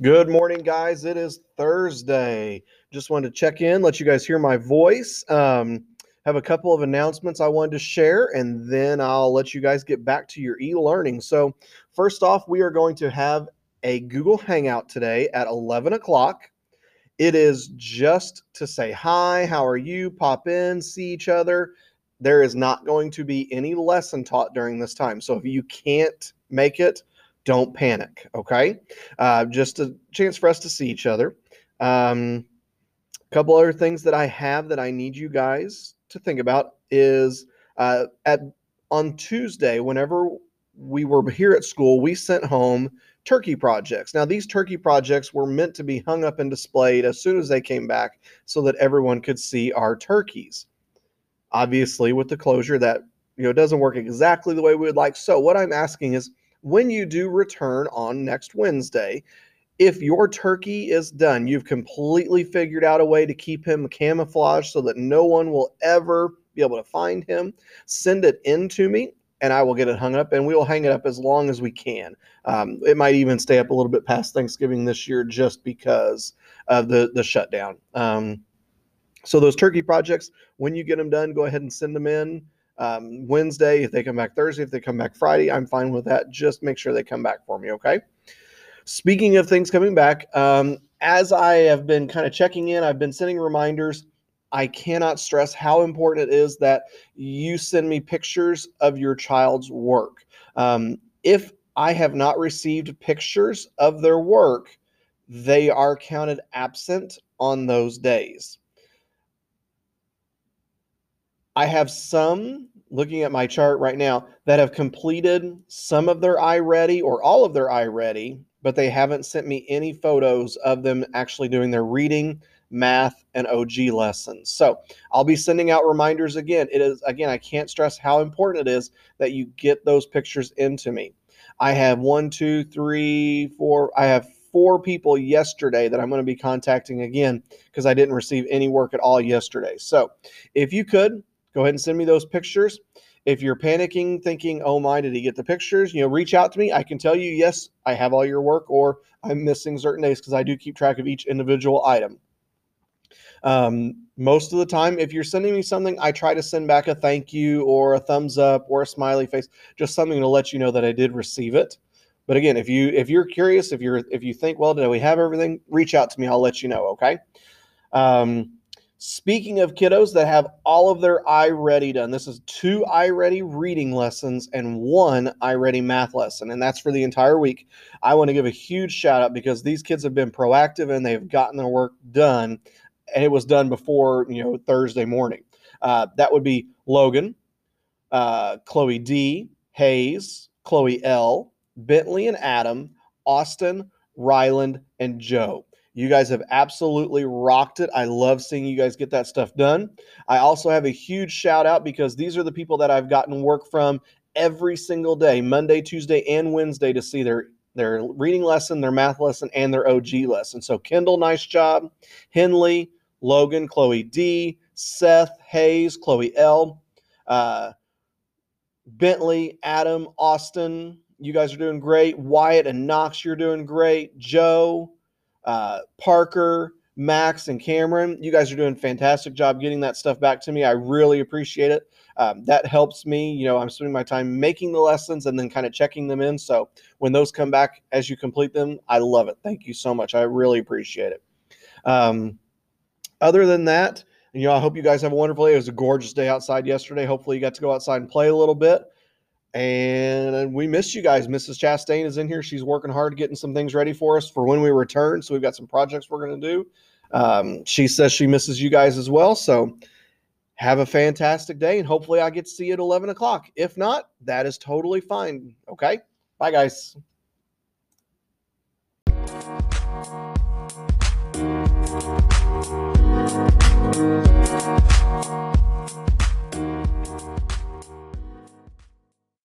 Good morning, guys. It is Thursday. Just wanted to check in, let you guys hear my voice. Um, have a couple of announcements I wanted to share, and then I'll let you guys get back to your e learning. So, first off, we are going to have a Google Hangout today at 11 o'clock. It is just to say hi, how are you, pop in, see each other. There is not going to be any lesson taught during this time. So, if you can't make it, don't panic, okay? Uh, just a chance for us to see each other. Um, a couple other things that I have that I need you guys to think about is uh, at on Tuesday, whenever we were here at school, we sent home turkey projects. Now, these turkey projects were meant to be hung up and displayed as soon as they came back so that everyone could see our turkeys. Obviously, with the closure, that you know doesn't work exactly the way we would like. So, what I'm asking is when you do return on next Wednesday, if your turkey is done, you've completely figured out a way to keep him camouflaged so that no one will ever be able to find him, send it in to me and I will get it hung up and we will hang it up as long as we can. Um, it might even stay up a little bit past Thanksgiving this year just because of the, the shutdown. Um, so those turkey projects, when you get them done, go ahead and send them in um, Wednesday. If they come back Thursday, if they come back Friday, I'm fine with that. Just make sure they come back for me, okay? Speaking of things coming back, um, as I have been kind of checking in, I've been sending reminders. I cannot stress how important it is that you send me pictures of your child's work. Um, if I have not received pictures of their work, they are counted absent on those days. I have some looking at my chart right now that have completed some of their iReady or all of their iReady, but they haven't sent me any photos of them actually doing their reading, math, and OG lessons. So I'll be sending out reminders again. It is, again, I can't stress how important it is that you get those pictures into me. I have one, two, three, four, I have four people yesterday that I'm going to be contacting again because I didn't receive any work at all yesterday. So if you could, go ahead and send me those pictures. If you're panicking, thinking, oh my, did he get the pictures? You know, reach out to me. I can tell you, yes, I have all your work, or I'm missing certain days because I do keep track of each individual item. Um, most of the time, if you're sending me something, I try to send back a thank you or a thumbs up or a smiley face, just something to let you know that I did receive it. But again, if you if you're curious, if you're if you think, well, do we have everything? Reach out to me. I'll let you know. Okay. Um, Speaking of kiddos that have all of their iReady done, this is two iReady reading lessons and one iReady math lesson, and that's for the entire week. I want to give a huge shout out because these kids have been proactive and they've gotten their work done, and it was done before you know Thursday morning. Uh, that would be Logan, uh, Chloe D, Hayes, Chloe L, Bentley and Adam, Austin, Ryland, and Joe. You guys have absolutely rocked it. I love seeing you guys get that stuff done. I also have a huge shout out because these are the people that I've gotten work from every single day, Monday, Tuesday, and Wednesday to see their their reading lesson, their math lesson, and their OG lesson. So Kendall, nice job. Henley, Logan, Chloe D, Seth, Hayes, Chloe L, uh, Bentley, Adam, Austin. You guys are doing great. Wyatt and Knox, you're doing great. Joe, uh, Parker, Max, and Cameron. You guys are doing a fantastic job getting that stuff back to me. I really appreciate it. Um, that helps me. You know, I'm spending my time making the lessons and then kind of checking them in. So when those come back as you complete them, I love it. Thank you so much. I really appreciate it. Um, other than that, you know, I hope you guys have a wonderful day. It was a gorgeous day outside yesterday. Hopefully, you got to go outside and play a little bit. And we missed you guys. Mrs. Chastain is in here. She's working hard getting some things ready for us for when we return. So we've got some projects we're going to do. Um, she says she misses you guys as well. So have a fantastic day. And hopefully I get to see you at 11 o'clock. If not, that is totally fine. Okay. Bye, guys.